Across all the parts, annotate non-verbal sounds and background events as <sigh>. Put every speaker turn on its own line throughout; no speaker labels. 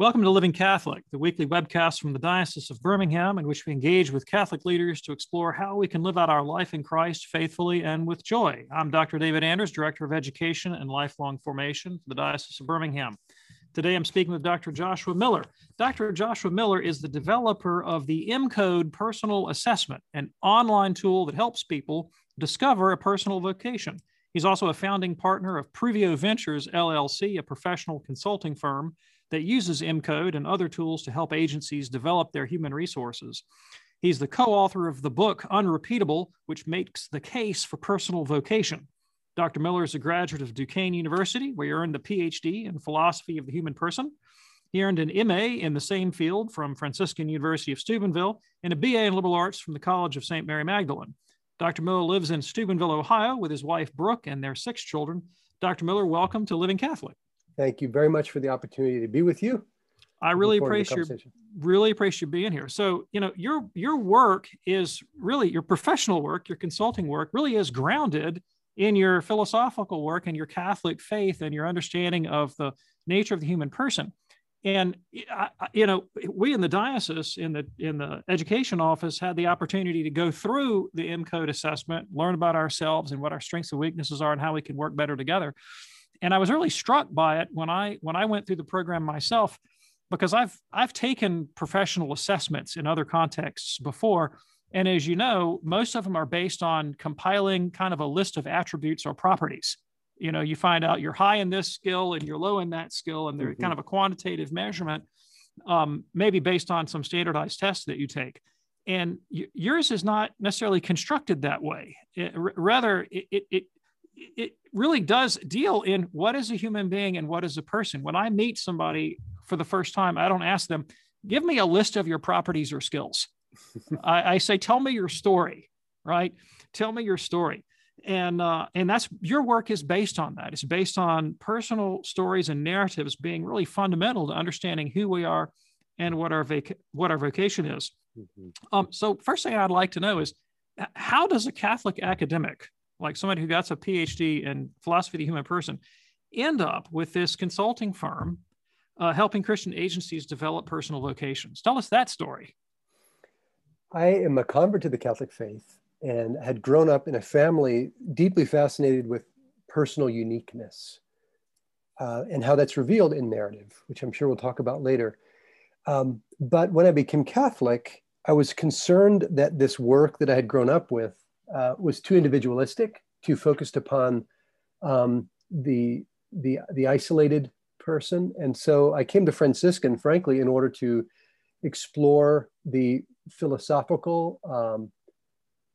Welcome to Living Catholic, the weekly webcast from the Diocese of Birmingham, in which we engage with Catholic leaders to explore how we can live out our life in Christ faithfully and with joy. I'm Dr. David Anders, Director of Education and Lifelong Formation for the Diocese of Birmingham. Today I'm speaking with Dr. Joshua Miller. Dr. Joshua Miller is the developer of the MCode Personal Assessment, an online tool that helps people discover a personal vocation. He's also a founding partner of Pruvio Ventures LLC, a professional consulting firm that uses MCode and other tools to help agencies develop their human resources. He's the co author of the book Unrepeatable, which makes the case for personal vocation. Dr. Miller is a graduate of Duquesne University, where he earned a PhD in philosophy of the human person. He earned an MA in the same field from Franciscan University of Steubenville and a BA in liberal arts from the College of St. Mary Magdalene. Dr. Miller lives in Steubenville, Ohio, with his wife Brooke and their six children. Dr. Miller, welcome to Living Catholic.
Thank you very much for the opportunity to be with you.
I really appreciate your really appreciate you being here. So, you know, your your work is really your professional work, your consulting work really is grounded in your philosophical work and your Catholic faith and your understanding of the nature of the human person. And you know, we in the diocese in the in the education office had the opportunity to go through the MCode assessment, learn about ourselves and what our strengths and weaknesses are, and how we can work better together and I was really struck by it when I when I went through the program myself because I've I've taken professional assessments in other contexts before. And as you know most of them are based on compiling kind of a list of attributes or properties. You know you find out you're high in this skill and you're low in that skill and they're mm-hmm. kind of a quantitative measurement um, maybe based on some standardized tests that you take. And y- yours is not necessarily constructed that way. It, r- rather it, it, it really does deal in what is a human being and what is a person. When I meet somebody for the first time, I don't ask them, give me a list of your properties or skills. <laughs> I, I, say, tell me your story, right? Tell me your story. And, uh, and that's your work is based on that. It's based on personal stories and narratives being really fundamental to understanding who we are and what our, vac- what our vocation is. Mm-hmm. Um, so first thing I'd like to know is how does a Catholic academic like somebody who got a PhD in philosophy of the human person, end up with this consulting firm uh, helping Christian agencies develop personal vocations. Tell us that story.
I am a convert to the Catholic faith and had grown up in a family deeply fascinated with personal uniqueness uh, and how that's revealed in narrative, which I'm sure we'll talk about later. Um, but when I became Catholic, I was concerned that this work that I had grown up with uh, was too individualistic, too focused upon um, the, the, the isolated person. And so I came to Franciscan, frankly, in order to explore the philosophical um,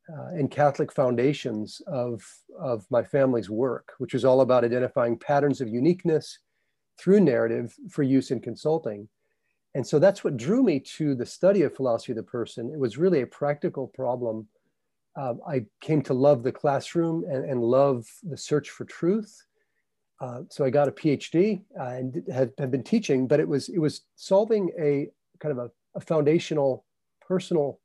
uh, and Catholic foundations of, of my family's work, which was all about identifying patterns of uniqueness through narrative for use in consulting. And so that's what drew me to the study of philosophy of the person. It was really a practical problem um, I came to love the classroom and, and love the search for truth. Uh, so I got a PhD uh, and had, had, been teaching, but it was it was solving a kind of a, a foundational personal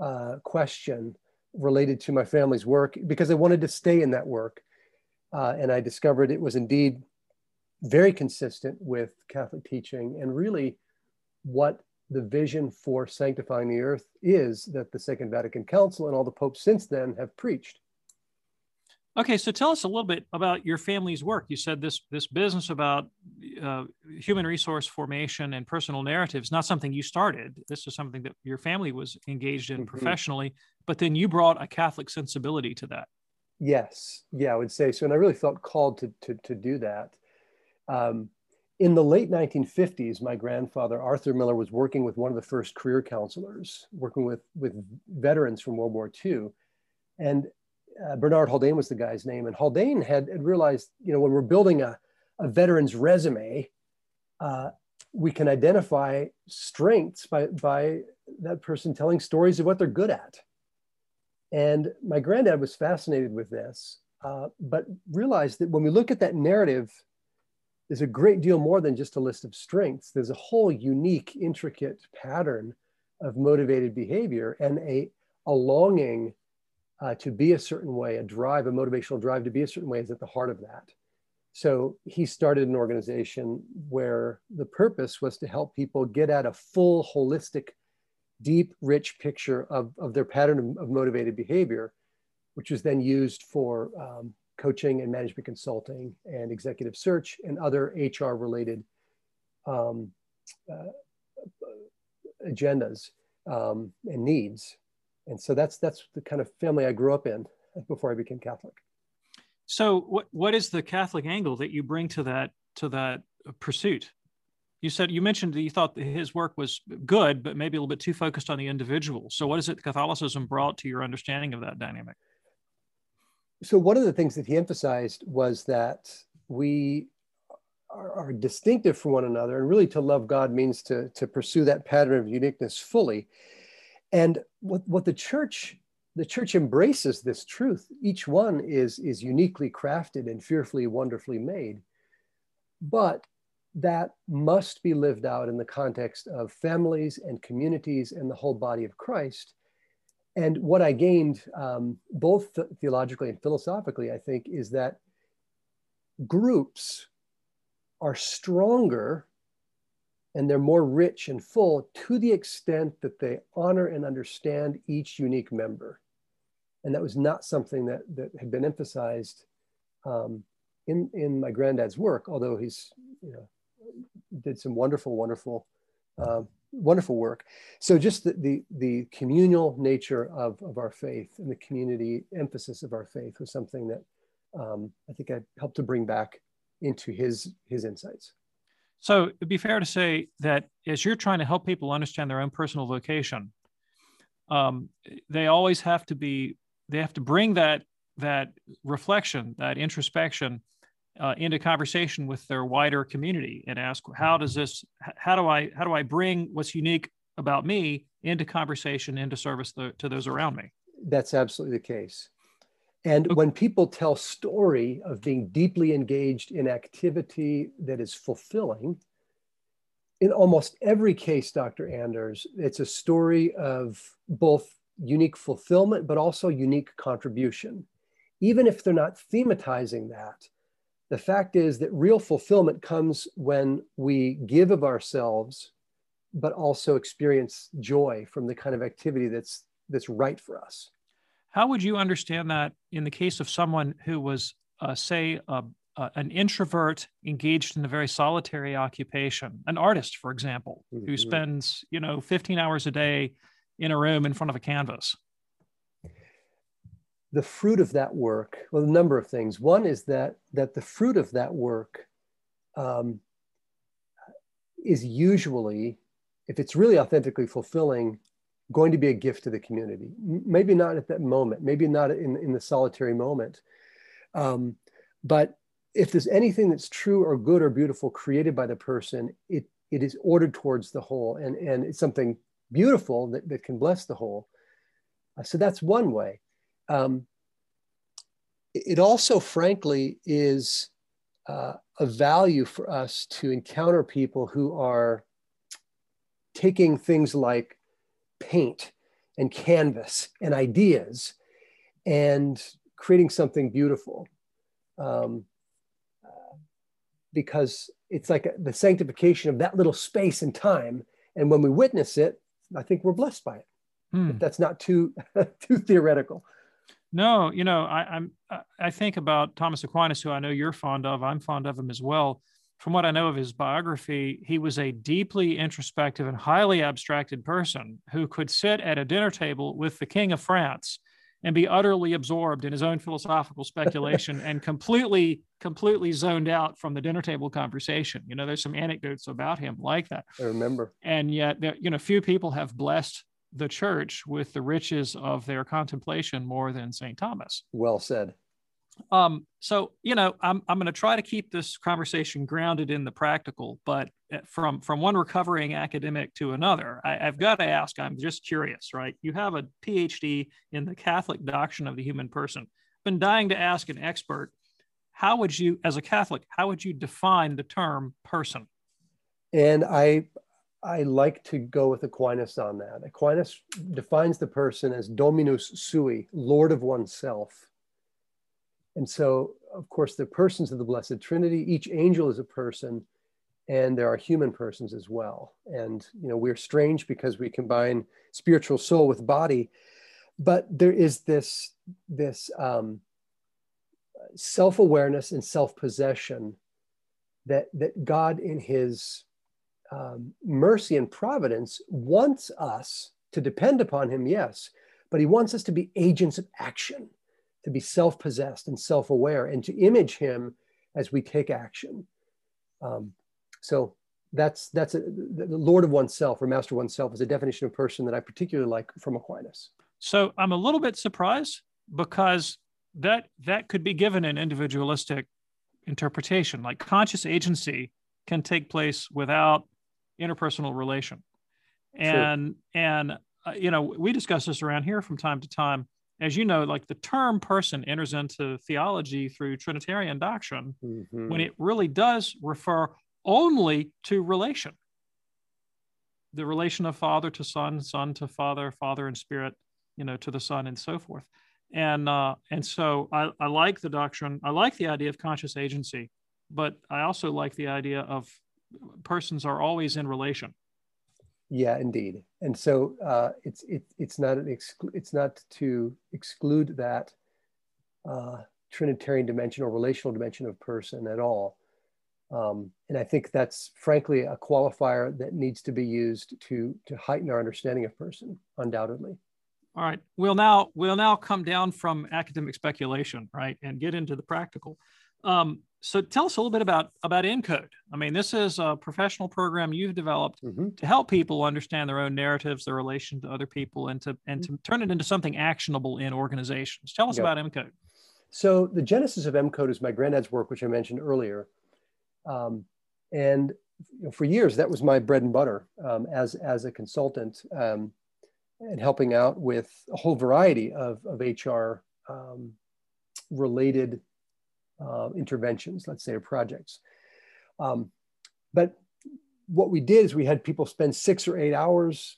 uh, question related to my family's work because I wanted to stay in that work, uh, and I discovered it was indeed very consistent with Catholic teaching and really what the vision for sanctifying the earth is that the Second Vatican Council and all the popes since then have preached.
Okay, so tell us a little bit about your family's work. You said this this business about uh, human resource formation and personal narratives not something you started. This is something that your family was engaged in mm-hmm. professionally, but then you brought a Catholic sensibility to that.
Yes, yeah, I would say so, and I really felt called to to, to do that. Um, in the late 1950s, my grandfather, Arthur Miller, was working with one of the first career counselors, working with, with veterans from World War II. And uh, Bernard Haldane was the guy's name. And Haldane had, had, realized, you know, when we're building a, a veteran's resume, uh, we can identify strengths by, by that person telling stories of what they're good at. And my granddad was fascinated with this, uh, but realized that when we look at that narrative there's a great deal more than just a list of strengths. There's a whole unique, intricate pattern of motivated behavior and a, a longing uh, to be a certain way, a drive, a motivational drive to be a certain way is at the heart of that. So he started an organization where the purpose was to help people get at a full, holistic, deep, rich picture of, of their pattern of, of motivated behavior, which was then used for um, coaching and management consulting and executive search and other HR related um, uh, agendas um, and needs. And so that's that's the kind of family I grew up in <laughs> before I became Catholic.
So what what is the Catholic angle that you bring to that to that pursuit? You said you mentioned that you thought that his work was good, but maybe a little bit too focused on the individual. So what is it Catholicism brought to your understanding of that dynamic?
So one of the things that he emphasized was that we are, are distinctive from one another, and really to love God means to to pursue that pattern of uniqueness fully. And what, what the church the church embraces this truth. Each one is, is uniquely crafted and fearfully, wonderfully made. But that must be lived out in the context of families and communities and the whole body of Christ. And what I gained, um, both theologically and philosophically, I think, is that groups are stronger and they're more rich and full to the extent that they honor and understand each unique member. And that was not something that, that had been emphasized um, in, in my granddad's work, although he's, you know, did some wonderful, wonderful, uh, wonderful work. So just the, the, the, communal nature of, of our faith and the community emphasis of our faith was something that um, I think I helped to bring back into his, his insights.
So it'd be fair to say that as you're trying to help people understand their own personal vocation, um, they always have to be they have to bring that that reflection, that introspection, uh, into conversation with their wider community and ask, how does this? How do I? How do I bring what's unique about me into conversation, into service to, to those around me?
That's absolutely the case. And okay. when people tell story of being deeply engaged in activity that is fulfilling, in almost every case, Dr. Anders, it's a story of both unique fulfillment, but also unique contribution. Even if they're not thematizing that, the fact is that real fulfillment comes when we give of ourselves, but also experience joy from the kind of activity that's that's right for us.
How would you understand that in the case of someone who was, uh, say, uh, uh, an introvert engaged in a very solitary occupation, an artist, for example, mm-hmm. who spends you know 15 hours a day in a room in front of a canvas?
The fruit of that work, well, a number of things. One is that that the fruit of that work um, is usually, if it's really authentically fulfilling, going to be a gift to the community. Maybe not at that moment, maybe not in, in the solitary moment. Um, but if there's anything that's true or good or beautiful created by the person, it, it is ordered towards the whole and, and it's something beautiful that, that can bless the whole. Uh, so that's one way. Um, it also, frankly, is uh, a value for us to encounter people who are taking things like paint and canvas and ideas and creating something beautiful. Um, because it's like the sanctification of that little space and time. And when we witness it, I think we're blessed by it. Hmm. that's not too <laughs> too theoretical.
No, you know, I, I'm I think about Thomas Aquinas, who I know you're fond of. I'm fond of him as well. From what I know of his biography, he was a deeply introspective and highly abstracted person who could sit at a dinner table with the King of France and be utterly absorbed in his own philosophical speculation and completely completely zoned out from the dinner table conversation you know there's some anecdotes about him like that
i remember
and yet there, you know few people have blessed the church with the riches of their contemplation more than st thomas
well said
um, so you know, I'm I'm going to try to keep this conversation grounded in the practical, but uh, from from one recovering academic to another, I, have got to ask. I'm just curious, right? You have a PhD in the Catholic doctrine of the human person. Been dying to ask an expert, how would you, as a Catholic, how would you define the term person?
And I I like to go with Aquinas on that. Aquinas defines the person as dominus sui, Lord of oneself and so of course, the persons of the Blessed Trinity. Each angel is a person, and there are human persons as well. And you know, we're strange because we combine spiritual soul with body, but there is this this um, self-awareness and self-possession that that God, in His um, mercy and providence, wants us to depend upon Him. Yes, but He wants us to be agents of action to be self possessed and self aware and to image him as we take action. Um, so that's that's a, the Lord of oneself or master oneself is a definition of person that I particularly like from Aquinas.
So I'm a little bit surprised because that that could be given an individualistic interpretation. Like conscious agency can take place without interpersonal relation, and and uh, you know we discuss this around here from time to time as you know, like the term person enters into theology through Trinitarian doctrine mm-hmm. when it really does refer only to relation. The relation of father to son, son to father, father and spirit, you know, to the son, and so forth. And uh, and so I, I like the doctrine. I like the idea of conscious agency, but I also like the idea of persons are always in relation.
Yeah, indeed. And so uh, it's it, it's not an exclu- it's not to exclude that uh, Trinitarian dimension or relational dimension of person at all. Um, and I think that's frankly a qualifier that needs to be used to to heighten our understanding of person, undoubtedly.
All right, we'll now we'll now come down from academic speculation, right, and get into the practical. Um, so tell us a little bit about about MCode i mean this is a professional program you've developed mm-hmm. to help people understand their own narratives their relation to other people and to and to turn it into something actionable in organizations tell us yep. about MCode
so the genesis of MCode is my granddad's work which i mentioned earlier um, and for years that was my bread and butter um, as as a consultant um, and helping out with a whole variety of, of hr um, related uh, interventions, let's say, or projects. Um, but what we did is we had people spend six or eight hours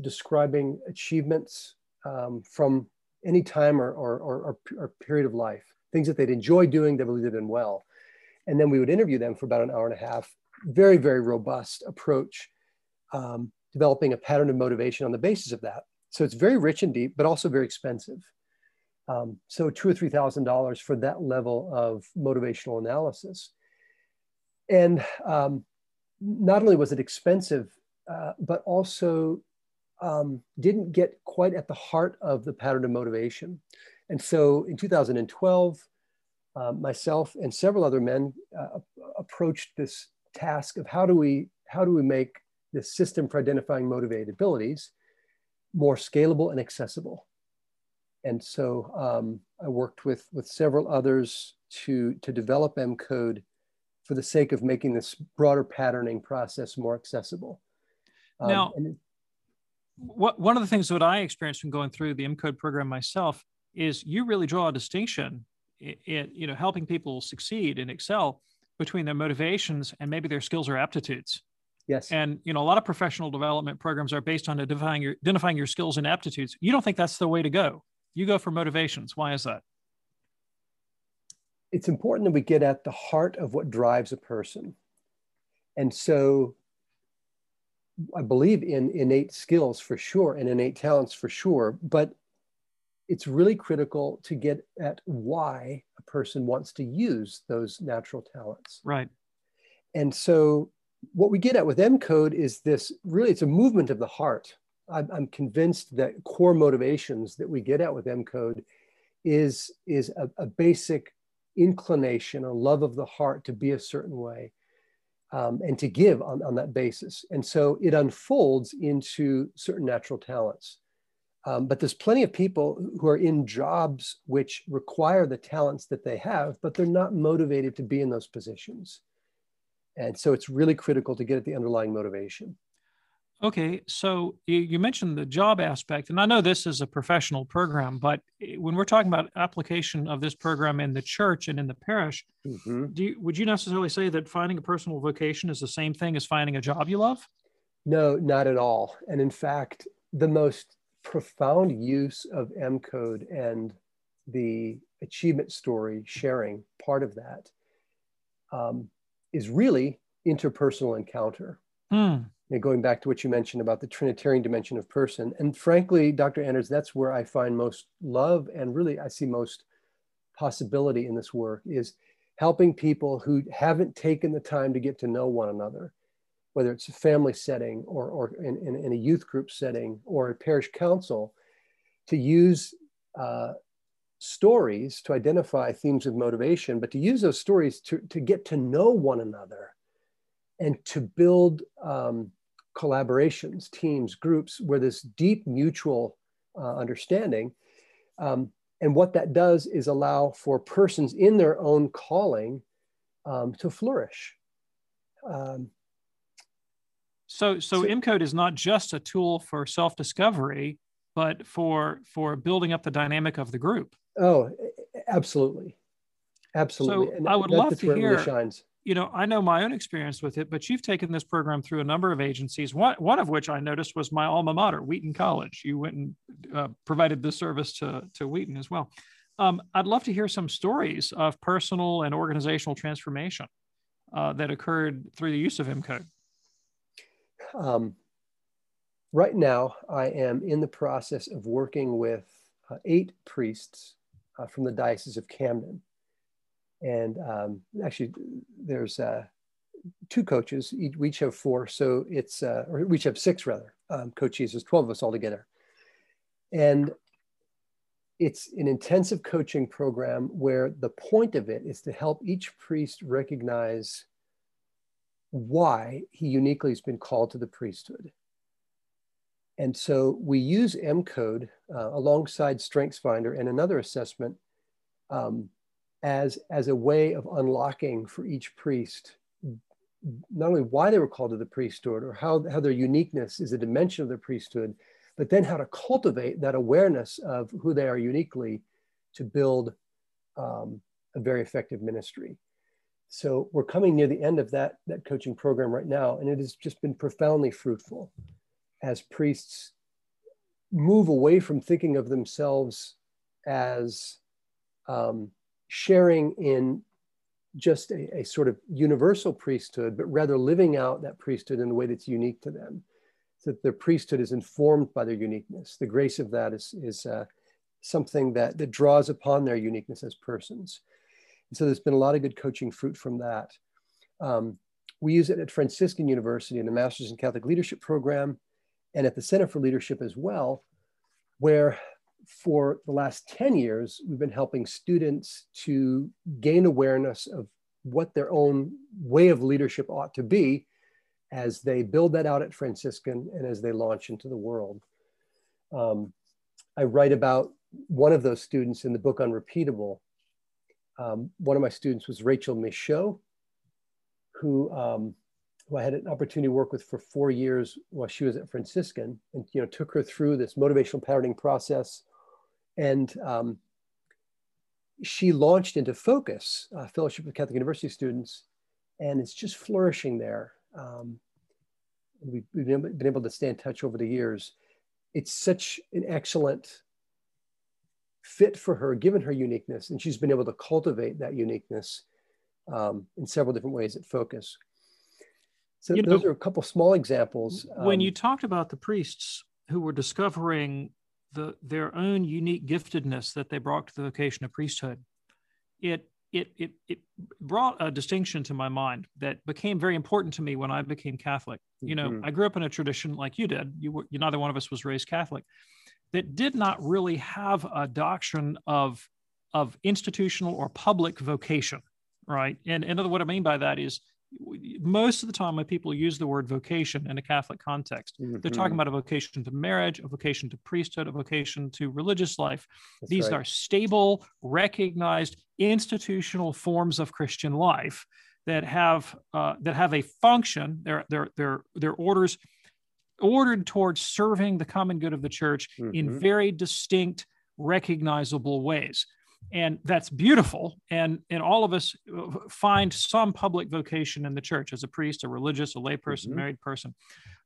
describing achievements um, from any time or, or, or, or, period of life, things that they'd enjoy doing, they believed had been well. And then we would interview them for about an hour and a half. Very, very robust approach, um, developing a pattern of motivation on the basis of that. So it's very rich and deep, but also very expensive. Um, so two or three thousand dollars for that level of motivational analysis. And um, not only was it expensive, uh, but also um, didn't get quite at the heart of the pattern of motivation. And so in 2012, uh, myself and several other men uh, approached this task of how do we how do we make this system for identifying motivated abilities more scalable and accessible and so um, I worked with with several others to to develop M code for the sake of making this broader patterning process more accessible.
Um, now, what, one of the things that I experienced from going through the M code program myself is you really draw a distinction in, in you know helping people succeed and excel between their motivations and maybe their skills or aptitudes.
Yes.
And you know, a lot of professional development programs are based on identifying your identifying your skills and aptitudes. You don't think that's the way to go. You go for motivations. Why is that?
It's important that we get at the heart of what drives a person. And so I believe in innate skills for sure and innate talents for sure, but it's really critical to get at why a person wants to use those natural talents.
Right.
And so what we get at with M code is this really it's a movement of the heart. I'm, I'm convinced that core motivations that we get at with M code is, is a, a basic inclination a love of the heart to be a certain way um, and to give on, on that basis. And so it unfolds into certain natural talents. Um, but there's plenty of people who are in jobs which require the talents that they have, but they're not motivated to be in those positions. And so it's really critical to get at the underlying motivation.
Okay, so you, you, mentioned the job aspect, and I know this is a professional program, but eh, when we're talking about application of this program in the church and in the parish, mm-hmm. do you, would you necessarily say that finding a personal vocation is the same thing as finding a job you love?
No, not at all. And in fact, the most profound use of M code and the achievement story sharing part of that um, is really interpersonal encounter.
Mm.
And going back to what you mentioned about the Trinitarian dimension of person. And frankly, Dr. Anders, that's where I find most love and really I see most possibility in this work is helping people who haven't taken the time to get to know one another, whether it's a family setting or, or in, in, in a youth group setting or a parish council, to use uh, stories to identify themes of motivation, but to use those stories to, to get to know one another and to build um, collaborations, teams, groups where this deep mutual uh, understanding. Um, and what that does is allow for persons in their own calling um, to flourish. Um,
so, so, so MCODE is not just a tool for self-discovery, but for for building up the dynamic of the group.
Oh, absolutely, absolutely.
So and I would love to hear.
Really shines
you know, I know my own experience with it, but you've taken this program through a number of agencies. One, one of which I noticed was my alma mater, Wheaton College. You went and uh, provided this service to, to Wheaton as well. Um, I'd love to hear some stories of personal and organizational transformation uh, that occurred through the use of MCODE.
Um, right now, I am in the process of working with uh, eight priests uh, from the Diocese of Camden and um, actually there's uh, two coaches we each have four so it's uh, or we each have six rather um, coaches. There's 12 of us all together. And it's an intensive coaching program where the point of it is to help each priest recognize why he uniquely has been called to the priesthood. And so we use MCODE uh, alongside StrengthsFinder and another assessment um, as, as a way of unlocking for each priest not only why they were called to the priesthood or how, how their uniqueness is a dimension of the priesthood, but then how to cultivate that awareness of who they are uniquely to build um, a very effective ministry. So we're coming near the end of that, that coaching program right now, and it has just been profoundly fruitful as priests move away from thinking of themselves as um, sharing in just a, a, sort of universal priesthood, but rather living out that priesthood in a way that's unique to them. So that their priesthood is informed by their uniqueness. The grace of that is, is uh, something that, that draws upon their uniqueness as persons. And so there's been a lot of good coaching fruit from that. Um, we use it at Franciscan University in the Masters in Catholic Leadership program and at the Center for Leadership as well, where for the last 10 years, we've been helping students to gain awareness of what their own way of leadership ought to be as they build that out at Franciscan and as they launch into the world. Um, I write about one of those students in the book Unrepeatable. Um, one of my students was Rachel Michaud, who, um, who I had an opportunity to work with for four years while she was at Franciscan and you know took her through this motivational patterning process and um, she launched into Focus, uh, Fellowship of Catholic University Students, and it's just flourishing there. Um, we've been able to stay in touch over the years. It's such an excellent fit for her, given her uniqueness, and she's been able to cultivate that uniqueness um, in several different ways at Focus. So you those know, are a couple small examples.
When um, you talked about the priests who were discovering the, their own unique giftedness that they brought to the vocation of priesthood, it, it, it, it brought a distinction to my mind that became very important to me when I became Catholic. You know, mm-hmm. I grew up in a tradition like you did. You were, you, neither one of us was raised Catholic, that did not really have a doctrine of, of institutional or public vocation, right? And, and what I mean by that is most of the time when people use the word vocation in a Catholic context, mm-hmm. they're talking mm-hmm. about a vocation to marriage, a vocation to priesthood, a vocation to religious life. That's These right. are stable, recognized institutional forms of Christian life that have uh, that have a function. They're they're they're they're orders ordered towards serving the common good of the church mm-hmm. in very distinct, recognizable ways. And that's beautiful and and all of us uh, find some public vocation in the church as a priest a religious a layperson mm-hmm. married person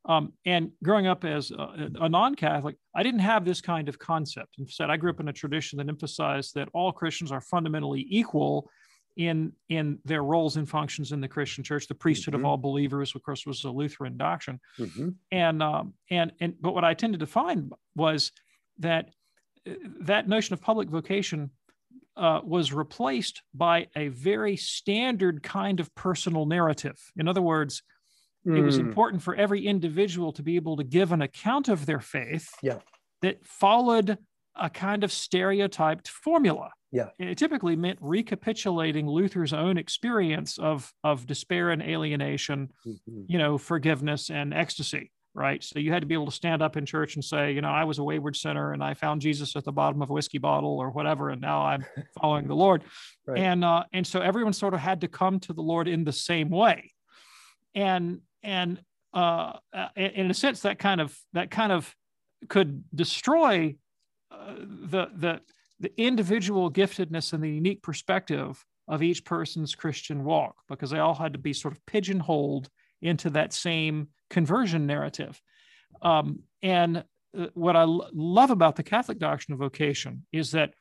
um, and growing up as a, a, non-catholic i didn't have this kind of concept instead i grew up in a tradition that emphasized that all christians are fundamentally equal in in their roles and functions in the christian church the priesthood mm-hmm. of all believers of course was a lutheran doctrine mm-hmm. and um, and and but what i tended to find was that uh, that notion of public vocation uh, was replaced by a very standard kind of personal narrative. In other words, mm. it was hmm. important for every individual to be able to give an account of their faith
yeah.
that followed a kind of stereotyped formula.
Yeah.
It typically meant recapitulating Luther's own experience of, of despair and alienation, mm-hmm. you know, forgiveness and ecstasy right? So you had to be able to stand up in church and say, you know, I was a wayward sinner and I found Jesus at the bottom of a whiskey bottle or whatever, and now I'm <laughs> following the Lord. Right. And uh, and so everyone sort of had to come to the Lord in the same way, and and uh, in a sense that kind of that kind of could destroy uh, the the the individual giftedness and the unique perspective of each person's Christian walk because they all had to be sort of pigeonholed into that same conversion narrative. Um, and uh, what I l- love about the Catholic doctrine of vocation is that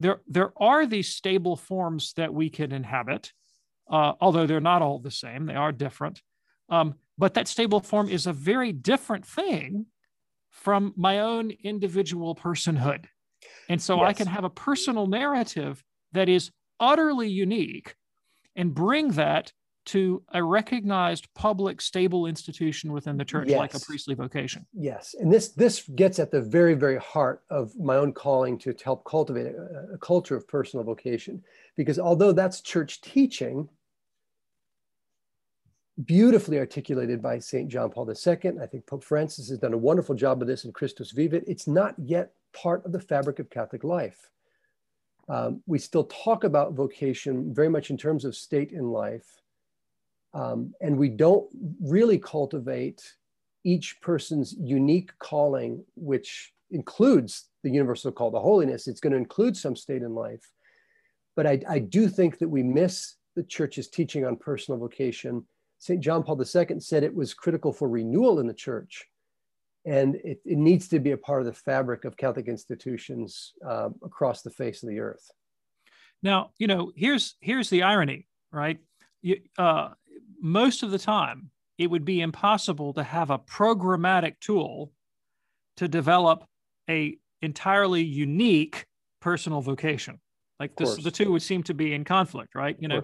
there, there are these stable forms that we can inhabit, uh, although they're not all the same, they are different. Um, but that stable form is a very different thing from my own individual personhood. And so yes. I can have a personal narrative that is utterly unique and bring that to a recognized public stable institution within the church yes. like a priestly vocation
yes and this this gets at the very very heart of my own calling to, to help cultivate a, a culture of personal vocation because although that's church teaching beautifully articulated by St. John Paul II. I think Pope Francis has done a wonderful job of this in Christus Vivit. It's not yet part of the fabric of Catholic life. Um, we still talk about vocation very much in terms of state in life, um, and we don't really cultivate each person's unique calling, which includes the universal call to holiness. It's going to include some state in life. But I, I do think that we miss the church's teaching on personal vocation. St. John Paul II said it was critical for renewal in the church. And it, it needs to be a part of the fabric of Catholic institutions uh, across the face of the earth.
Now, you know, here's here's the irony, right? You, uh, most of the time, it would be impossible to have a programmatic tool to develop a entirely unique personal vocation. Like this, the two would seem to be in conflict, right? You know,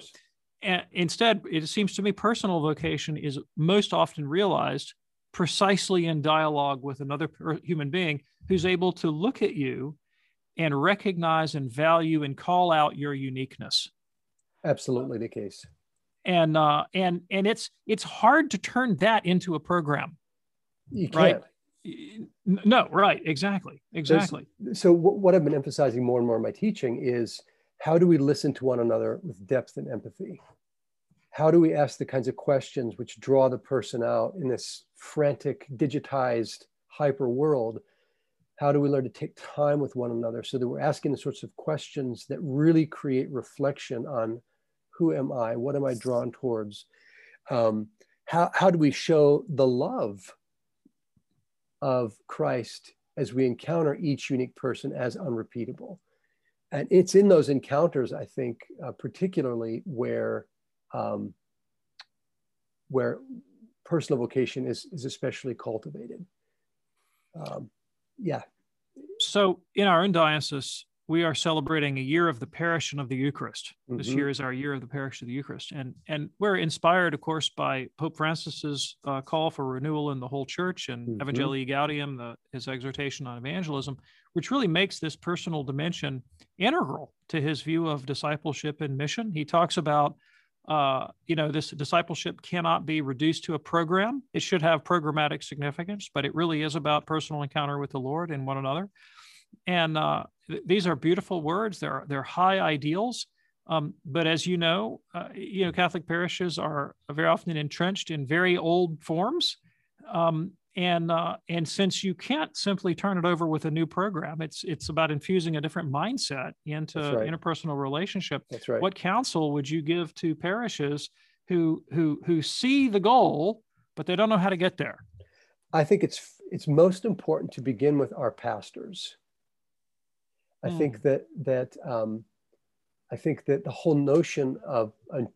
and instead, it seems to me personal vocation is most often realized precisely in dialogue with another human being who's able to look at you and recognize and value and call out your uniqueness.
Absolutely the case
and uh, and and it's it's hard to turn that into a program.
You can't.
Right? No, right, exactly, exactly.
There's, so what I've been emphasizing more and more in my teaching is how do we listen to one another with depth and empathy? How do we ask the kinds of questions which draw the person out in this frantic, digitized, hyper world? How do we learn to take time with one another so that we're asking the sorts of questions that really create reflection on who am I? What am I drawn towards? Um, how, how do we show the love of Christ as we encounter each unique person as unrepeatable? And it's in those encounters, I think, uh, particularly where um, where personal vocation is, is especially cultivated. Um, yeah.
So in our own diocese, we are celebrating a year of the Paschal of the Eucharist. Mm-hmm. This year is our year of the Paschal of the Eucharist, and and we're inspired, of course, by Pope Francis's uh, call for renewal in the whole Church and mm-hmm. Evangelii Gaudium, the, his exhortation on evangelism, which really makes this personal dimension integral to his view of discipleship and mission. He talks about. Uh, you know, this discipleship cannot be reduced to a program. It should have programmatic significance, but it really is about personal encounter with the Lord and one another. And uh, th- these are beautiful words. They're they're high ideals. Um, but as you know, uh, you know Catholic parishes are very often entrenched in very old forms, um, and uh, and since you can't simply turn it over with a new program, it's it's about infusing a different mindset into right. interpersonal relationship.
That's right.
What counsel would you give to parishes who who who see the goal but they don't know how to get there?
I think it's it's most important to begin with our pastors. I think hmm. that that um, I think that the whole notion of a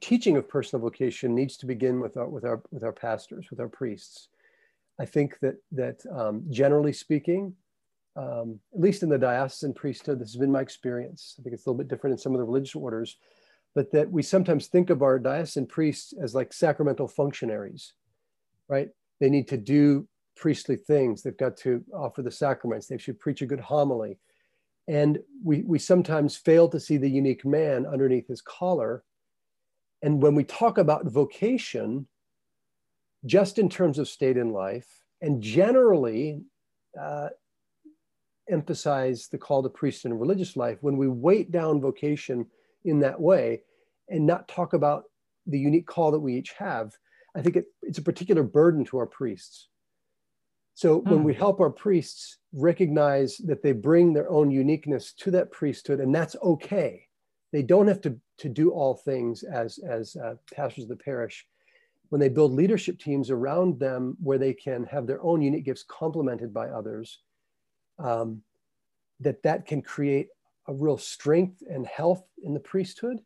teaching of personal vocation needs to begin with our with our with our pastors, with our priests. I think that that um, generally speaking, um, at least in the diocesan priesthood, this has been my experience. I think it's a little bit different in some of the religious orders, but that we sometimes think of our diocesan priests as like sacramental functionaries, right? They need to do priestly things. They've got to offer the sacraments. They should preach a good homily. And we, we sometimes fail to see the unique man underneath his collar. And when we talk about vocation, just in terms of state in life, and generally uh, emphasize the call to priest and religious life, when we weight down vocation in that way and not talk about the unique call that we each have, I think it, it's a particular burden to our priests. So when we hmm. help our priests recognize that they bring their own uniqueness to that priesthood, and that's okay. They don't have to, to do all things as, as uh, pastors of the parish when they build leadership teams around them where they can have their own unique gifts complemented by others, um, that that can create a real strength and health in the priesthood.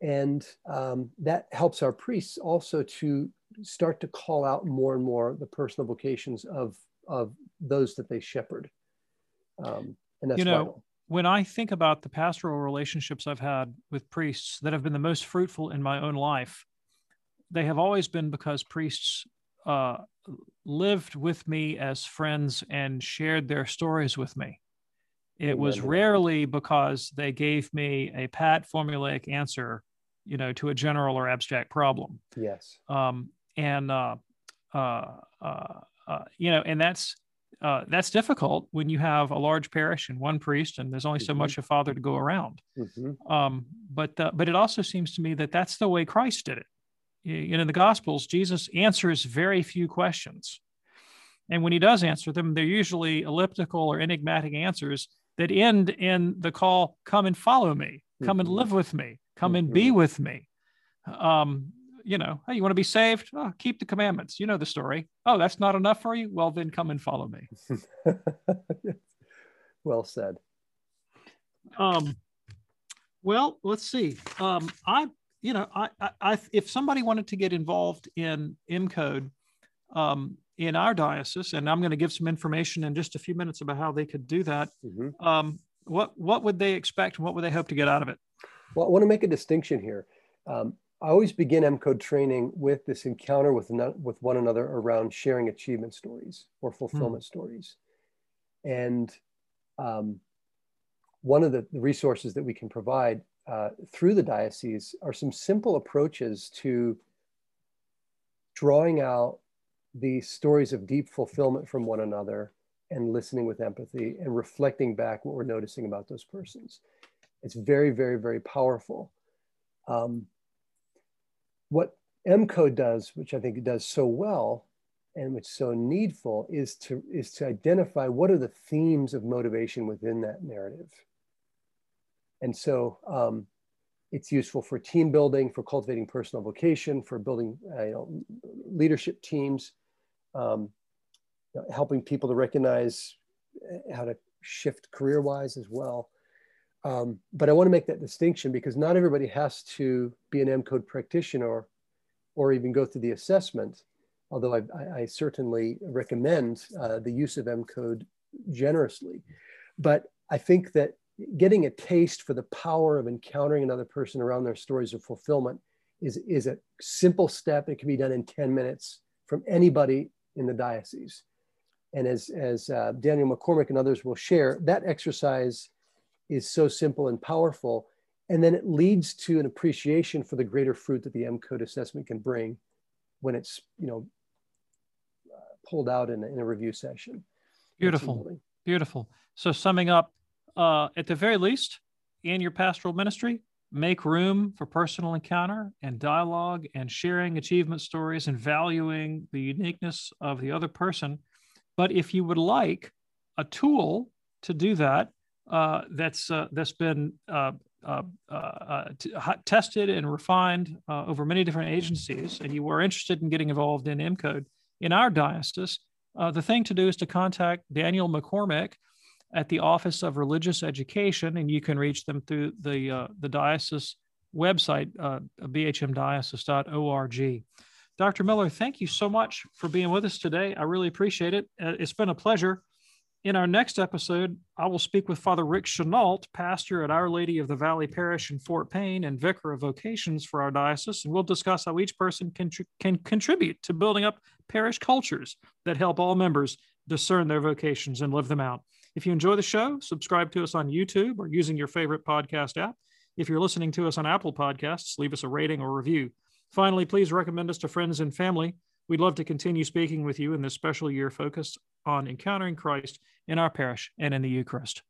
And um, that helps our priests also to start to call out more and more the personal vocations of, of those that they shepherd. Um, and that's
you know,
vital.
When I think about the pastoral relationships I've had with priests that have been the most fruitful in my own life, they have always been because priests uh, lived with me as friends and shared their stories with me. It was rarely because they gave me a pat formulaic answer, you know, to a general or abstract problem.
Yes.
Um, and uh, uh, uh, uh you know, and that's uh, that's difficult when you have a large parish and one priest, and there's only so mm-hmm. much a father to go around. Mm-hmm. Um, but uh, but it also seems to me that that's the way Christ did it You in the Gospels, Jesus answers very few questions. And when he does answer them, they're usually elliptical or enigmatic answers that end in the call, come and follow me, come mm-hmm. and live with me, come and be mm-hmm. with me. Um, you know, hey, you want to be saved? Oh, keep the commandments. You know the story. Oh, that's not enough for you? Well, then come and follow me. <laughs>
well said.
Um, well, let's see. Um, I you know, I, I, if somebody wanted to get involved in MCODE um, in our diocese, and I'm going to give some information in just a few minutes about how they could do that. Mm-hmm. Um, what what would they expect, and what would they hope to get out of it?
Well, I want to make a distinction here. Um, I always begin MCODE training with this encounter with with one another around sharing achievement stories or fulfillment mm. stories, and um, one of the, the resources that we can provide uh, through the diocese are some simple approaches to drawing out the stories of deep fulfillment from one another and listening with empathy and reflecting back what we're noticing about those persons. It's very, very, very powerful. Um, what MCODE does, which I think it does so well and which is so needful, is to, is to identify what are the themes of motivation within that narrative. And so um, it's useful for team building, for cultivating personal vocation, for building uh, you know, leadership teams, um, you know, helping people to recognize uh, how to shift career-wise as well. Um, but I want to make that distinction because not everybody has to be an M code practitioner or, even go through the assessment, although I, I, I certainly recommend uh, the use of M code generously. But I think that getting a taste for the power of encountering another person around their stories of fulfillment is, is a simple step. It can be done in 10 minutes from anybody in the diocese. And as, as uh, Daniel McCormick and others will share, that exercise is so simple and powerful. And then it leads to an appreciation for the greater fruit that the MCODE assessment can bring when it's, you know, uh, pulled out in a, in a review session.
Beautiful. Beautiful. So summing up, uh, at the very least, in your pastoral ministry, make room for personal encounter and dialogue and sharing achievement stories and valuing the uniqueness of the other person. But if you would like a tool to do that, uh, that's uh, that's been uh, uh, t- tested and refined over many different agencies, and you are interested in getting involved in MCODE in our diocese, the thing to do is to contact Daniel McCormick at the Office of Religious Education, and you can reach them through the the diocese website, uh, bhmdiocese.org. Dr. Miller, thank you so much for being with us today. I really appreciate it. It's been a pleasure. In our next episode, I will speak with Father Rick Chenault, pastor at Our Lady of the Valley Parish in Fort Payne and vicar of vocations for our diocese, and we'll discuss how each person can, can contribute to building up parish cultures that help all members discern their vocations and live them out. If you enjoy the show, subscribe to us on YouTube or using your favorite podcast app. If you're listening to us on Apple Podcasts, leave us a rating or review. Finally, please recommend us to friends and family. We'd love to continue speaking with you in this special year focused on encountering Christ in our parish and in the Eucharist.